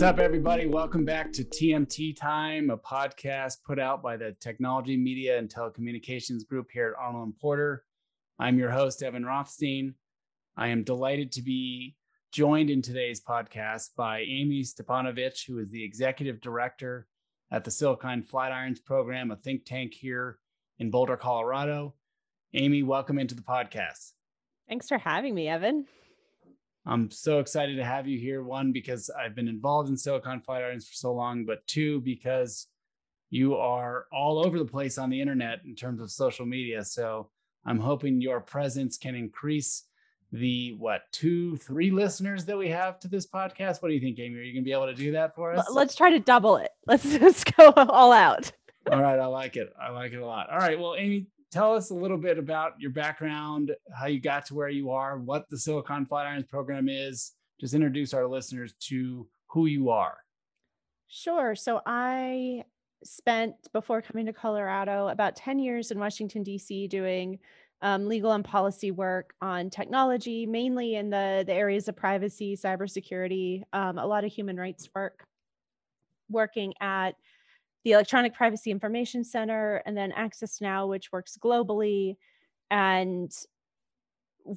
What's up, everybody? Welcome back to TMT Time, a podcast put out by the Technology, Media, and Telecommunications Group here at Arnold and Porter. I'm your host, Evan Rothstein. I am delighted to be joined in today's podcast by Amie Stepanovich, who is the executive director at the Silicon Flatirons program, a think tank here in Boulder, Colorado. Amie, welcome into the podcast. Thanks for having me, Evan. I'm so excited to have you here. One, because I've been involved in Silicon Flatirons for so long, but two, because you are all over the place on the internet in terms of social media. So I'm hoping your presence can increase the what two, three listeners that we have to this podcast. What do you think, Amie? Are you gonna be able to do that for us? Let's try to double it. Let's just go all out. all right, I like it. I like it a lot. All right, well, Amie, tell us a little bit about your background, how you got to where you are, what the Silicon Flatirons program is. Just introduce our listeners to who you are. Sure. So I spent before coming to Colorado about 10 years in Washington, D.C., doing um, legal and policy work on technology, mainly in the, the areas of privacy, cybersecurity, um, a lot of human rights work, working at the Electronic Privacy Information Center, and then Access Now, which works globally, and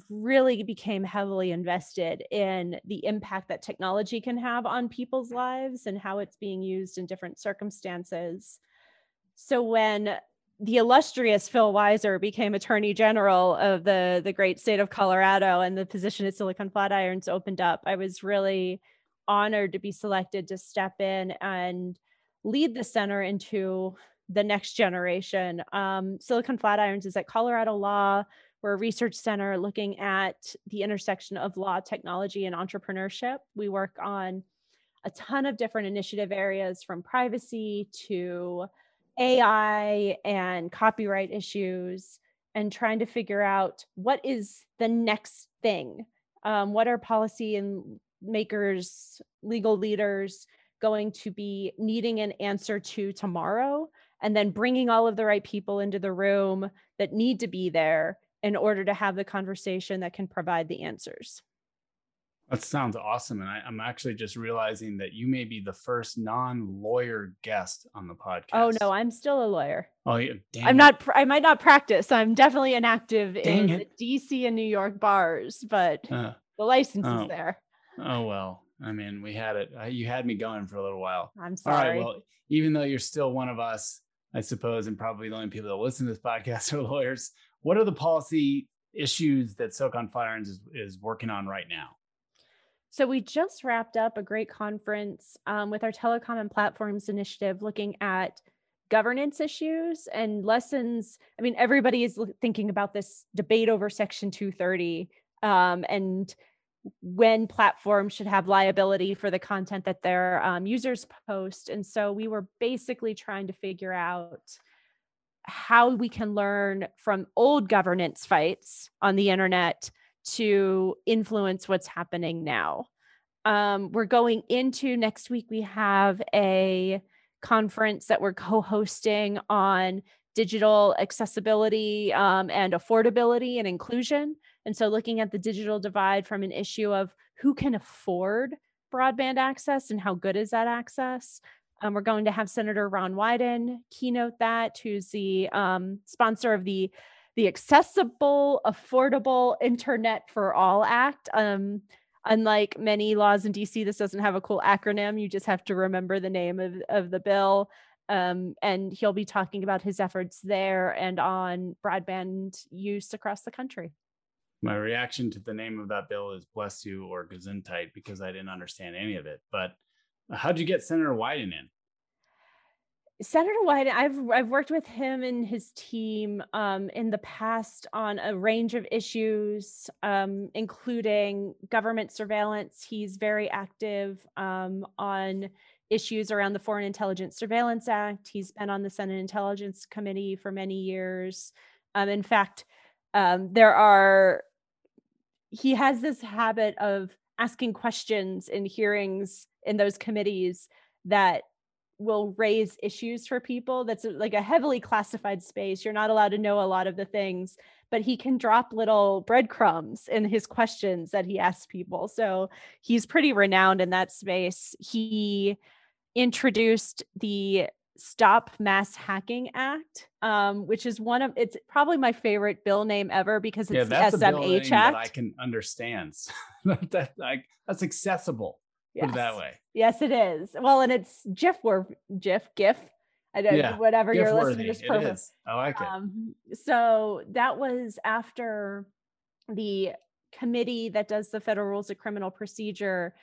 really became heavily invested in the impact that technology can have on people's lives and how it's being used in different circumstances. So when the illustrious Phil Weiser became Attorney General of the the great state of Colorado and the position at Silicon Flatirons opened up, I was really honored to be selected to step in and lead the center into the next generation. Um, Silicon Flatirons is at Colorado Law. We're a research center looking at the intersection of law, technology, and entrepreneurship. We work on a ton of different initiative areas from privacy to AI and copyright issues and trying to figure out what is the next thing. Um, what are policy and makers, legal leaders going to be needing an answer to tomorrow and then bringing all of the right people into the room that need to be there in order to have the conversation that can provide the answers. That sounds awesome. And I, am actually just realizing that you may be the first non lawyer guest on the podcast. Oh, no, I'm still a lawyer. Oh, yeah. I'm it. not, I might not practice. I'm definitely inactive dang in DC and New York bars, but uh, the license oh. is there. Oh, well. I mean, we had it. You had me going for a little while. I'm sorry. All right. Well, even though you're still one of us, I suppose, and probably the only people that listen to this podcast are lawyers, what are the policy issues that Silicon Flatirons is, is working on right now? So we just wrapped up a great conference um, with our telecom and platforms initiative, looking at governance issues and lessons. I mean, everybody is thinking about this debate over Section 230 um, and when platforms should have liability for the content that their um, users post. And so we were basically trying to figure out how we can learn from old governance fights on the internet to influence what's happening now. Um, we're going into next week, we have a conference that we're co hosting on digital accessibility um, and affordability and inclusion. And so, looking at the digital divide from an issue of who can afford broadband access and how good is that access. Um, we're going to have Senator Ron Wyden keynote that, who's the um, sponsor of the the Accessible, Affordable Internet for All Act. Um, unlike many laws in DC, this doesn't have a cool acronym. You just have to remember the name of, of the bill. Um, and he'll be talking about his efforts there and on broadband use across the country. My reaction to the name of that bill is bless you or gesundheit because I didn't understand any of it. But how'd you get Senator Wyden in? Senator Wyden, I've I've worked with him and his team um, in the past on a range of issues, um, including government surveillance. He's very active um, on issues around the Foreign Intelligence Surveillance Act. He's been on the Senate Intelligence Committee for many years. Um, in fact, um, there are, he has this habit of asking questions in hearings in those committees that will raise issues for people that's like a heavily classified space you're not allowed to know a lot of the things but he can drop little breadcrumbs in his questions that he asks people. So he's pretty renowned in that space. He introduced the Stop Mass Hacking Act, um, which is one of it's probably my favorite bill name ever because it's yeah, the SMH Act. I can understand. that like that's accessible. Yes. Put it that way. Yes, it is. Well, and it's GIF or GIF GIF. I don't yeah. whatever you're listening to. It is. I like it. Um, so that was after the committee that does the federal rules of criminal procedure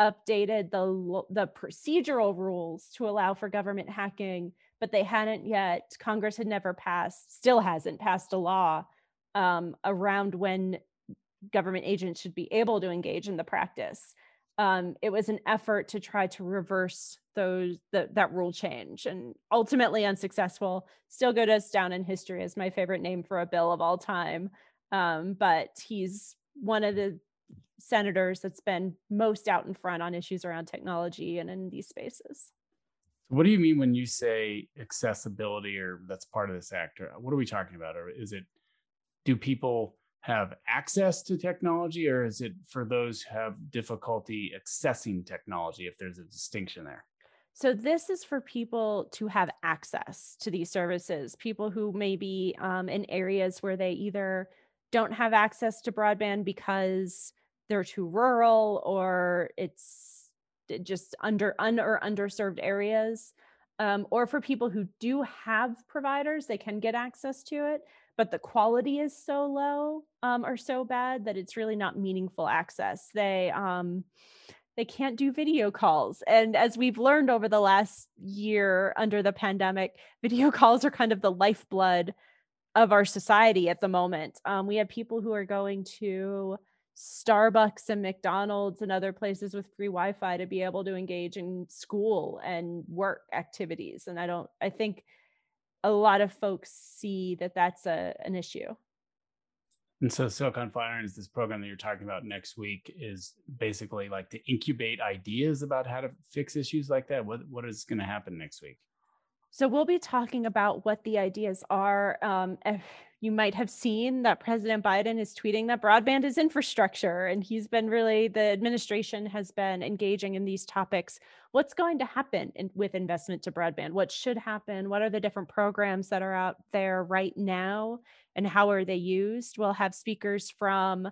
updated the the procedural rules to allow for government hacking but they hadn't yet. Congress had never passed still hasn't passed a law um, around when government agents should be able to engage in the practice. Um, it was an effort to try to reverse those the, that rule change and ultimately unsuccessful. Still goes down in history as my favorite name for a bill of all time. Um, but he's one of the senators that's been most out in front on issues around technology and in these spaces. What do you mean when you say accessibility or that's part of this act? Or What are we talking about? Or is it do people have access to technology or is it for those who have difficulty accessing technology if there's a distinction there? So, this is for people to have access to these services, people who may be um, in areas where they either don't have access to broadband because they're too rural or it's just under un or underserved areas um, or for people who do have providers they can get access to it but the quality is so low um, or so bad that it's really not meaningful access. They um, they can't do video calls. And as we've learned over the last year under the pandemic video calls are kind of the lifeblood of our society at the moment. Um, we have people who are going to Starbucks and McDonald's and other places with free Wi-Fi to be able to engage in school and work activities. And I don't, I think a lot of folks see that that's a, an issue. And so Silicon Flatirons, this program that you're talking about next week, is basically like to incubate ideas about how to fix issues like that. What what is going to happen next week? So we'll be talking about what the ideas are. Um, you might have seen that President Biden is tweeting that broadband is infrastructure, and he's been really the administration has been engaging in these topics. What's going to happen in, with investment to broadband? What should happen? What are the different programs that are out there right now, and how are they used? We'll have speakers from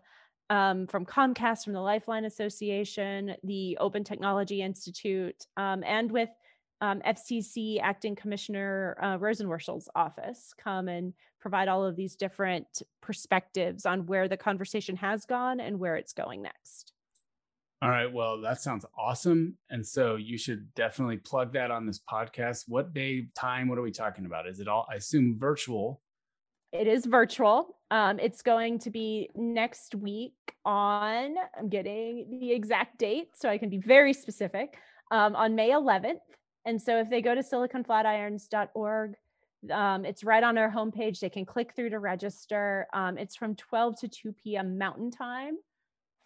um, from Comcast, from the Lifeline Association, the Open Technology Institute, um, and with um, FCC Acting Commissioner uh, Rosenworcel's office come and provide all of these different perspectives on where the conversation has gone and where it's going next. All right. Well, that sounds awesome. And so you should definitely plug that on this podcast. What day, time, what are we talking about? Is it all, I assume, virtual? It is virtual. Um, it's going to be next week on, I'm getting the exact date so I can be very specific, um, on May 11th. And so if they go to siliconflatirons.org, um, it's right on our homepage. They can click through to register. Um, it's from 12 to 2 p.m. Mountain Time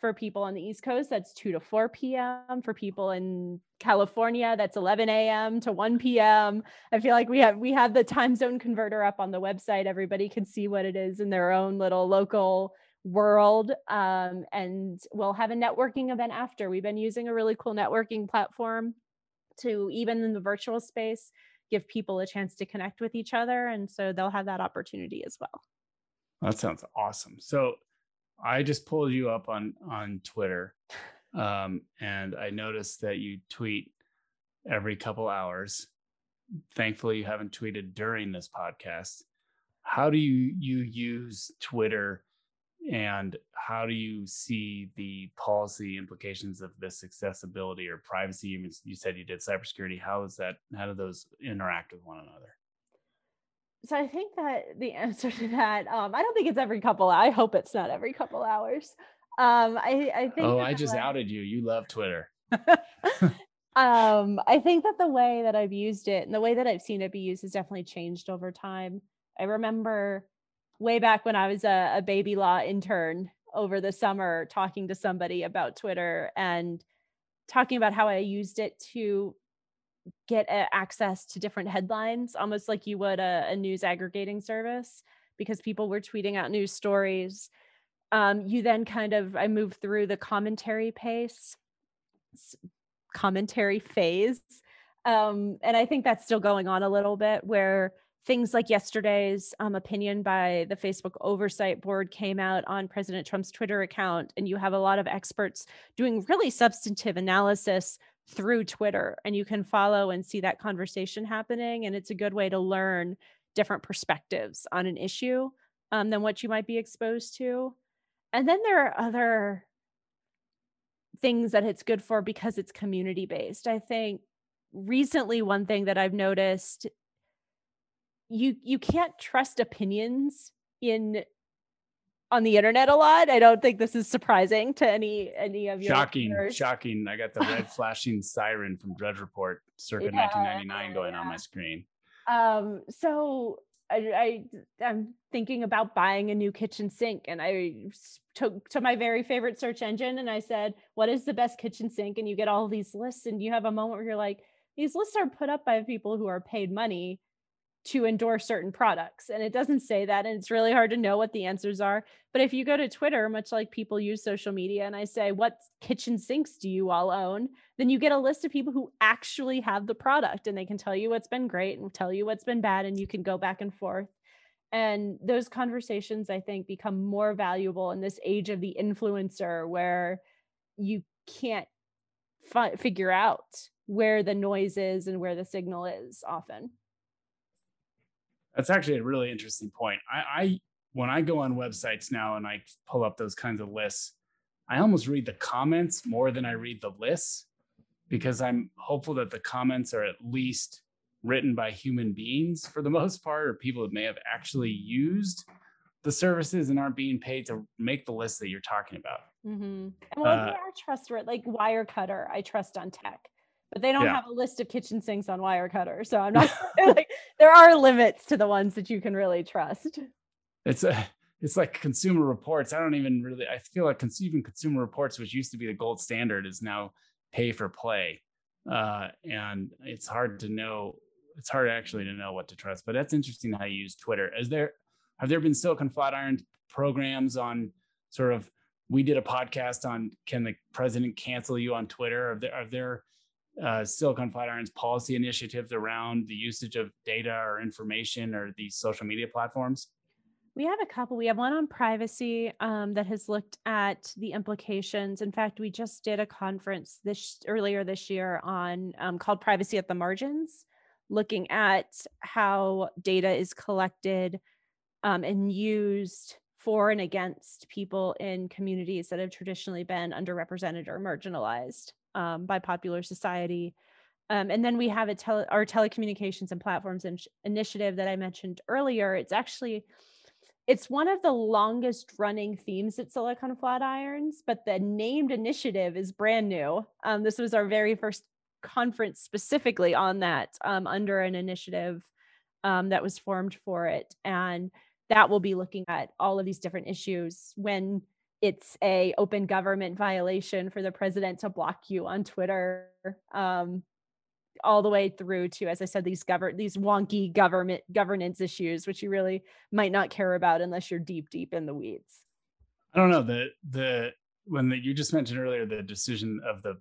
for people on the East Coast. That's 2 to 4 p.m. For people in California, that's 11 a.m. to 1 p.m. I feel like we have we have the time zone converter up on the website. Everybody can see what it is in their own little local world. Um, and we'll have a networking event after. We've been using a really cool networking platform to even in the virtual space give people a chance to connect with each other. And so they'll have that opportunity as well. That sounds awesome. So i just pulled you up on on twitter um, and i noticed that you tweet every couple hours. Thankfully you haven't tweeted during this podcast. How do you you use twitter and how do you see the policy implications of this accessibility or privacy? You, you said you did cybersecurity. How is that how do those interact with one another? So i think that the answer to that um, i don't think it's every couple i hope it's not every couple hours. Um, I, I think oh i just way, outed you. You love twitter. Um, i think that the way that i've used it and the way that i've seen it be used has definitely changed over time. I remember way back when I was a, a baby law intern over the summer talking to somebody about Twitter and talking about how I used it to get access to different headlines, almost like you would a, a news aggregating service. because people were tweeting out news stories. Um, you then kind of I moved through the commentary pace, commentary phase, um, and I think that's still going on a little bit where things like yesterday's um, opinion by the Facebook Oversight Board came out on President Trump's Twitter account, and you have a lot of experts doing really substantive analysis through Twitter, and you can follow and see that conversation happening. And it's a good way to learn different perspectives on an issue um, than what you might be exposed to. And then there are other things that it's good for because it's community based. I think recently one thing that I've noticed you you can't trust opinions in on the internet a lot. I don't think this is surprising to any any of your shocking, listeners. shocking. I got the red flashing siren from Drudge Report circa yeah, 1999 going yeah. on my screen. Um, so I, I am thinking about buying a new kitchen sink, and I took to my very favorite search engine, and I said, "What is the best kitchen sink?" And you get all these lists, and you have a moment where you're like, "These lists are put up by people who are paid money." To endorse certain products. And it doesn't say that. And it's really hard to know what the answers are. But if you go to Twitter, much like people use social media, and I say, What kitchen sinks do you all own? Then you get a list of people who actually have the product and they can tell you what's been great and tell you what's been bad. And you can go back and forth. And those conversations, I think, become more valuable in this age of the influencer where you can't fi- figure out where the noise is and where the signal is often. That's actually a really interesting point. I, I when I go on websites now and I pull up those kinds of lists, I almost read the comments more than I read the lists because I'm hopeful that the comments are at least written by human beings for the most part, or people that may have actually used the services and aren't being paid to make the list that you're talking about. Mm-hmm. Well, uh, they are trustworthy, like Wirecutter, I trust on tech but they don't yeah. have a list of kitchen sinks on Wirecutter. So I'm not like there are limits to the ones that you can really trust. It's a it's like consumer reports. I don't even really I feel like even consumer reports, which used to be the gold standard, is now pay for play. Uh, and it's hard to know it's hard actually to know what to trust. But that's interesting how you use Twitter. Is there have there been Silicon Flatiron programs on sort of we did a podcast on can the president cancel you on Twitter? Are there are there uh, Silicon Flatiron's policy initiatives around the usage of data or information or these social media platforms? We have a couple. We have one on privacy um, that has looked at the implications. In fact, we just did a conference this earlier this year on um, called Privacy at the Margins, looking at how data is collected um, and used for and against people in communities that have traditionally been underrepresented or marginalized um, by popular society. Um, and then we have a tele- our telecommunications and platforms in- initiative that I mentioned earlier. It's actually it's one of the longest running themes at Silicon Flatirons, but the named initiative is brand new. Um, this was our very first conference specifically on that um, under an initiative um, that was formed for it. And that will be looking at all of these different issues when it's a open government violation for the president to block you on Twitter. Um, all the way through to, as I said, these govern these wonky government governance issues, which you really might not care about unless you're deep, deep in the weeds. I don't know the the when the, you just mentioned earlier the decision of the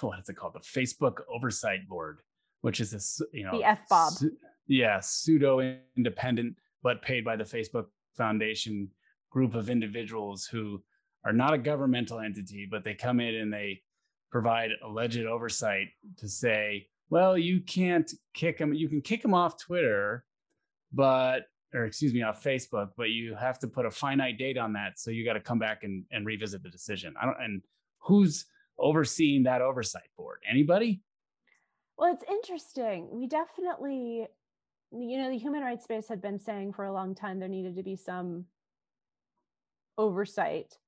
what is it called the Facebook Oversight Board, which is this you know the FBOB, su- yeah, pseudo independent but paid by the Facebook Foundation group of individuals who are not a governmental entity, but they come in and they provide alleged oversight to say, well, you can't kick them, you can kick them off Twitter, but or excuse me, off Facebook, but you have to put a finite date on that. So you got to come back and, and revisit the decision. I don't and who's overseeing that oversight board? Anybody? Well, it's interesting. We definitely, you know, the human rights space had been saying for a long time there needed to be some oversight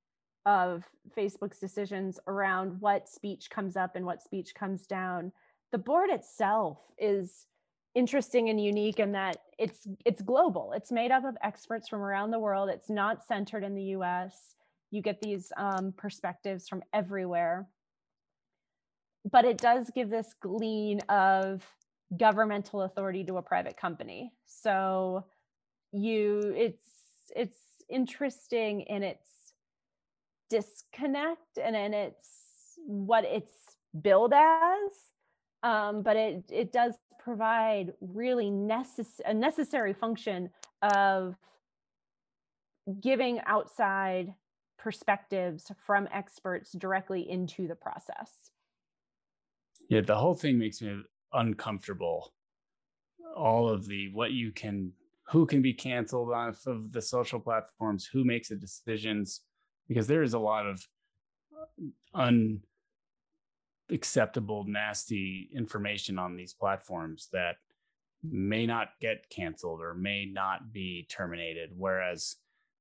of Facebook's decisions around what speech comes up and what speech comes down. The board itself is interesting and unique in that it's it's global. It's made up of experts from around the world. It's not centered in the U.S. You get these um, perspectives from everywhere, but it does give this glean of governmental authority to a private company. So you it's it's interesting in its disconnect and in its what it's billed as um, but it it does provide really necess- a necessary function of giving outside perspectives from experts directly into the process. Yeah, the whole thing makes me uncomfortable. All of the what you can, who can be canceled off of the social platforms, who makes the decisions, because there is a lot of uh, unacceptable, nasty information on these platforms that may not get canceled or may not be terminated. Whereas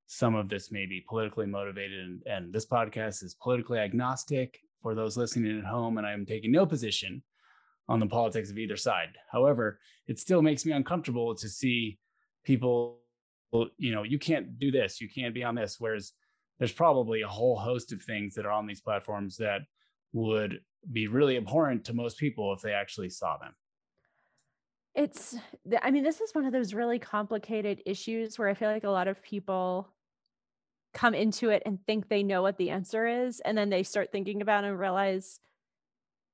some of this may be politically motivated and, and this podcast is politically agnostic for those listening at home and i'm taking no position on the politics of either side however it still makes me uncomfortable to see people you know you can't do this you can't be on this. Whereas there's probably a whole host of things that are on these platforms that would be really abhorrent to most people if they actually saw them. It's i mean this is one of those really complicated issues where i feel like a lot of people come into it and think they know what the answer is and then they start thinking about and realize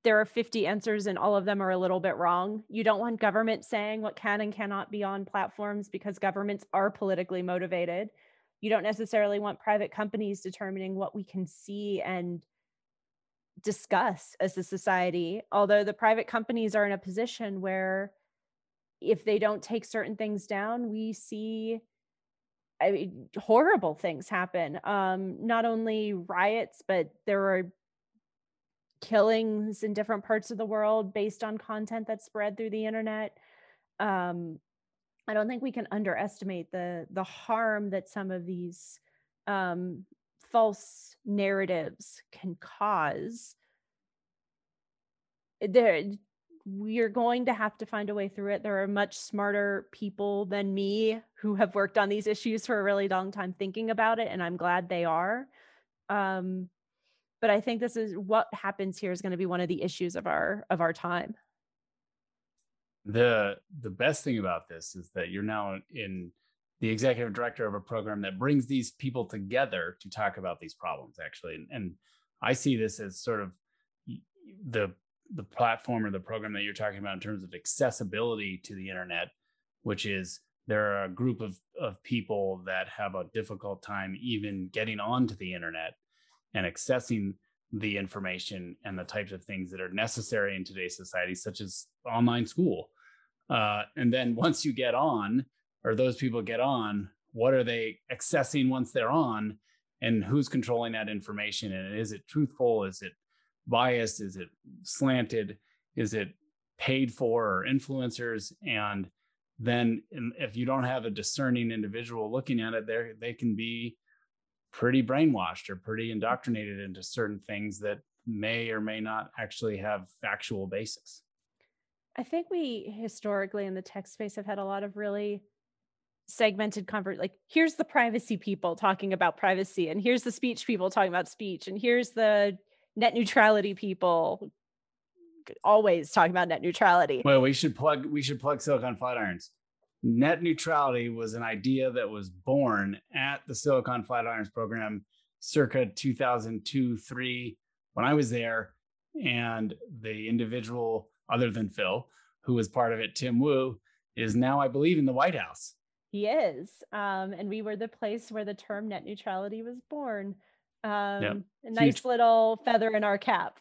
there are 50 answers and all of them are a little bit wrong. You don't want government saying what can and cannot be on platforms because governments are politically motivated. You don't necessarily want private companies determining what we can see and discuss as a society. Although the private companies are in a position where if they don't take certain things down, we see I mean, horrible things happen. Um, not only riots, but there were killings in different parts of the world based on content that's spread through the internet. Um, I don't think we can underestimate the the harm that some of these um, false narratives can cause. There, we're going to have to find a way through it. There are much smarter people than me who have worked on these issues for a really long time thinking about it, and I'm glad they are. Um, but I think this is what happens here is going to be one of the issues of our of our time. The the best thing about this is that you're now in the executive director of a program that brings these people together to talk about these problems actually and, and i see this as sort of the the platform or the program that you're talking about in terms of accessibility to the internet, which is there are a group of, of people that have a difficult time even getting onto the internet and accessing the information and the types of things that are necessary in today's society, such as online school. Uh, and then once you get on, or those people get on, what are they accessing once they're on? And who's controlling that information? And is it truthful? Is it biased? Is it slanted? Is it paid for or influencers? And then if you don't have a discerning individual looking at it, they they can be pretty brainwashed or pretty indoctrinated into certain things that may or may not actually have factual basis. I think we historically in the tech space have had a lot of really segmented convert like here's the privacy people talking about privacy and here's the speech people talking about speech and here's the net neutrality people always talking about net neutrality. Well, we should plug we should plug Silicon Flatirons. Net neutrality was an idea that was born at the Silicon Flatirons program circa 2002 3 when I was there. And the individual, other than Phil, who was part of it, Tim Wu, is now, I believe, in the White House. He is. Um, and we were the place where the term net neutrality was born. Um, yep. a nice Huge. little feather in our cap.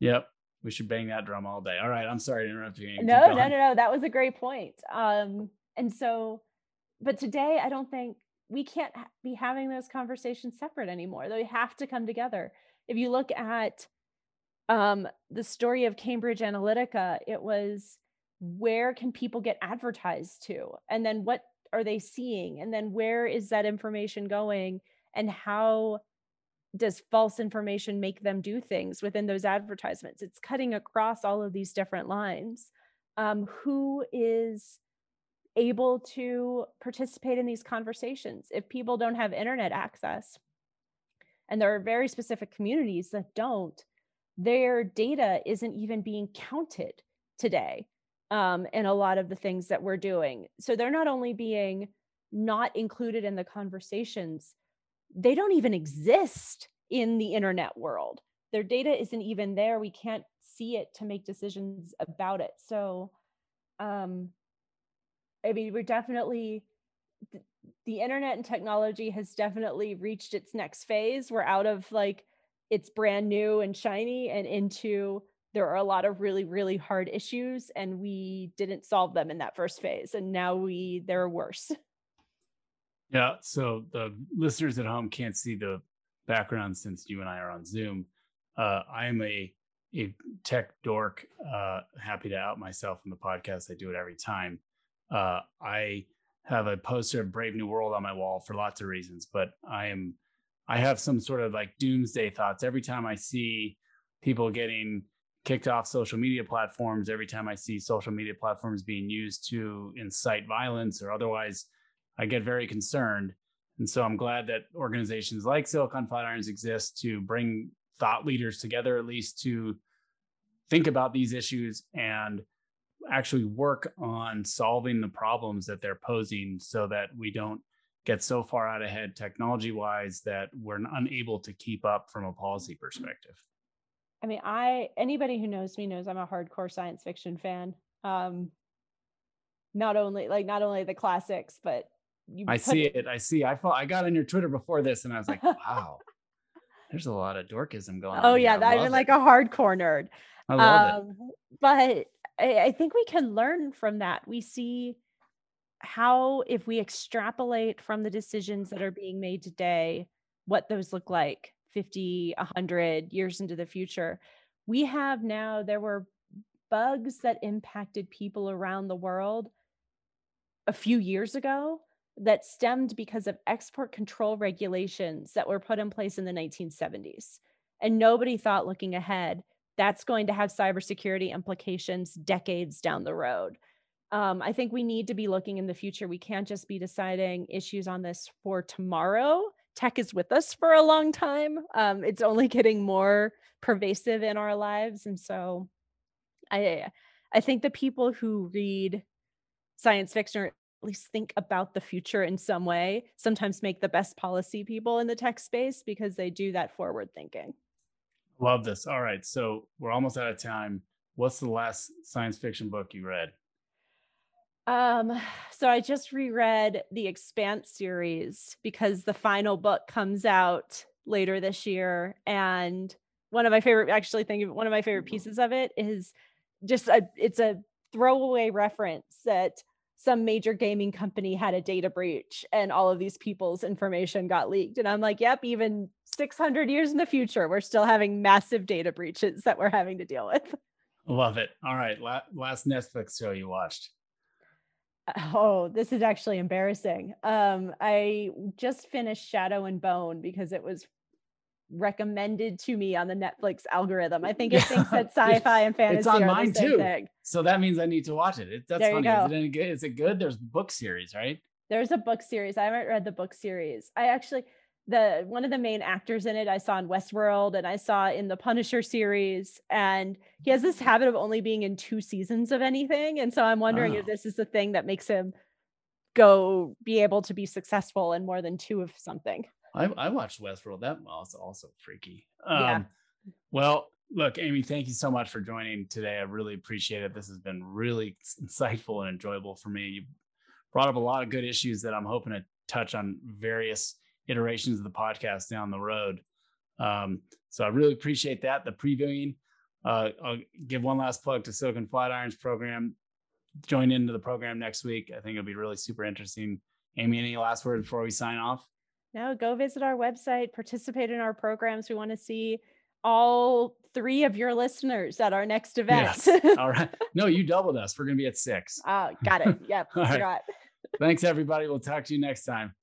Yep. We should bang that drum all day. All right. I'm sorry to interrupt you. No, no, no, no. That was a great point. Um, and so, but today I don't think we can't be having those conversations separate anymore. They have to come together. If you look at um, the story of Cambridge Analytica, it was where can people get advertised to? And then what are they seeing? And then where is that information going? And how does false information make them do things within those advertisements it's cutting across all of these different lines um, who is able to participate in these conversations if people don't have internet access and there are very specific communities that don't their data isn't even being counted today um, in a lot of the things that we're doing so they're not only being not included in the conversations, they don't even exist in the internet world. Their data isn't even there. We can't see it to make decisions about it. So, um, I mean, we're definitely the, the internet and technology has definitely reached its next phase. We're out of like it's brand new and shiny and into there are a lot of really really hard issues and we didn't solve them in that first phase and now we they're worse. Yeah so the listeners at home can't see the background since you and i are on zoom. Uh, i am a a tech dork uh, happy to out myself in the podcast. I do it every time uh, i have a poster of brave new world on my wall for lots of reasons but i am i have some sort of like doomsday thoughts every time i see people getting kicked off social media platforms every time I see social media platforms being used to incite violence or otherwise, I get very concerned. And so I'm glad that organizations like Silicon Flatirons exist to bring thought leaders together, at least to think about these issues and actually work on solving the problems that they're posing so that we don't get so far out ahead technology wise that we're unable to keep up from a policy perspective. I mean, I anybody who knows me knows I'm a hardcore science fiction fan. Um not only like not only the classics, but you. I see it, it. I see. I thought I got on your Twitter before this and I was like, wow. There's a lot of dorkism going oh, on. Oh yeah, I'm like a hardcore nerd. I love um, it. But I, I think we can learn from that. We see how if we extrapolate from the decisions that are being made today, what those look like 50, 100 years into the future. We have now, there were bugs that impacted people around the world a few years ago that stemmed because of export control regulations that were put in place in the 1970s. And nobody thought looking ahead that's going to have cybersecurity implications decades down the road. Um, I think we need to be looking in the future. We can't just be deciding issues on this for tomorrow tech is with us for a long time. Um, it's only getting more pervasive in our lives, and so I I think the people who read science fiction or at least think about the future in some way sometimes make the best policy people in the tech space because they do that forward thinking. Love this. All right, so we're almost out of time. What's the last science fiction book you read? Um, so I just reread the Expanse series because the final book comes out later this year. And one of my favorite, actually, think one of my favorite pieces of it is just a it's a throwaway reference that some major gaming company had a data breach and all of these people's information got leaked. And I'm like, yep, even 600 years in the future, we're still having massive data breaches that we're having to deal with. Love it. All right. last Netflix show you watched. Oh, this is actually embarrassing. Um, I just finished Shadow and Bone because it was recommended to me on the Netflix algorithm. I think it thinks that sci-fi and fantasy it's on mine too. Thing. So that means I need to watch it. it that's there funny. Is it good? Is it good? There's book series, right? There's a book series. I haven't read the book series. I actually the one of the main actors in it I saw in Westworld and I saw in the Punisher series and he has this habit of only being in two seasons of anything and so I'm wondering oh. if ah. this is the thing that makes him go be able to be successful in more than two of something. I, I watched Westworld. That was also freaky. Um, yeah. Well, look, Amie, thank you so much for joining today. I really appreciate it. This has been really insightful and enjoyable for me. You brought up a lot of good issues that I'm hoping to touch on various iterations of the podcast down the road. Um, so I really appreciate that. The previewing. Uh, I'll give one last plug to Silicon Flatirons program. Join into the program next week. I think it'll be really super interesting. Amie, any last words before we sign off? No, go visit our website, participate in our programs. We want to see all three of your listeners at our next event. Yes. all right. No, you doubled us. We're going to be at six. Oh, got it. Yep. Right. Thanks, everybody. We'll talk to you next time.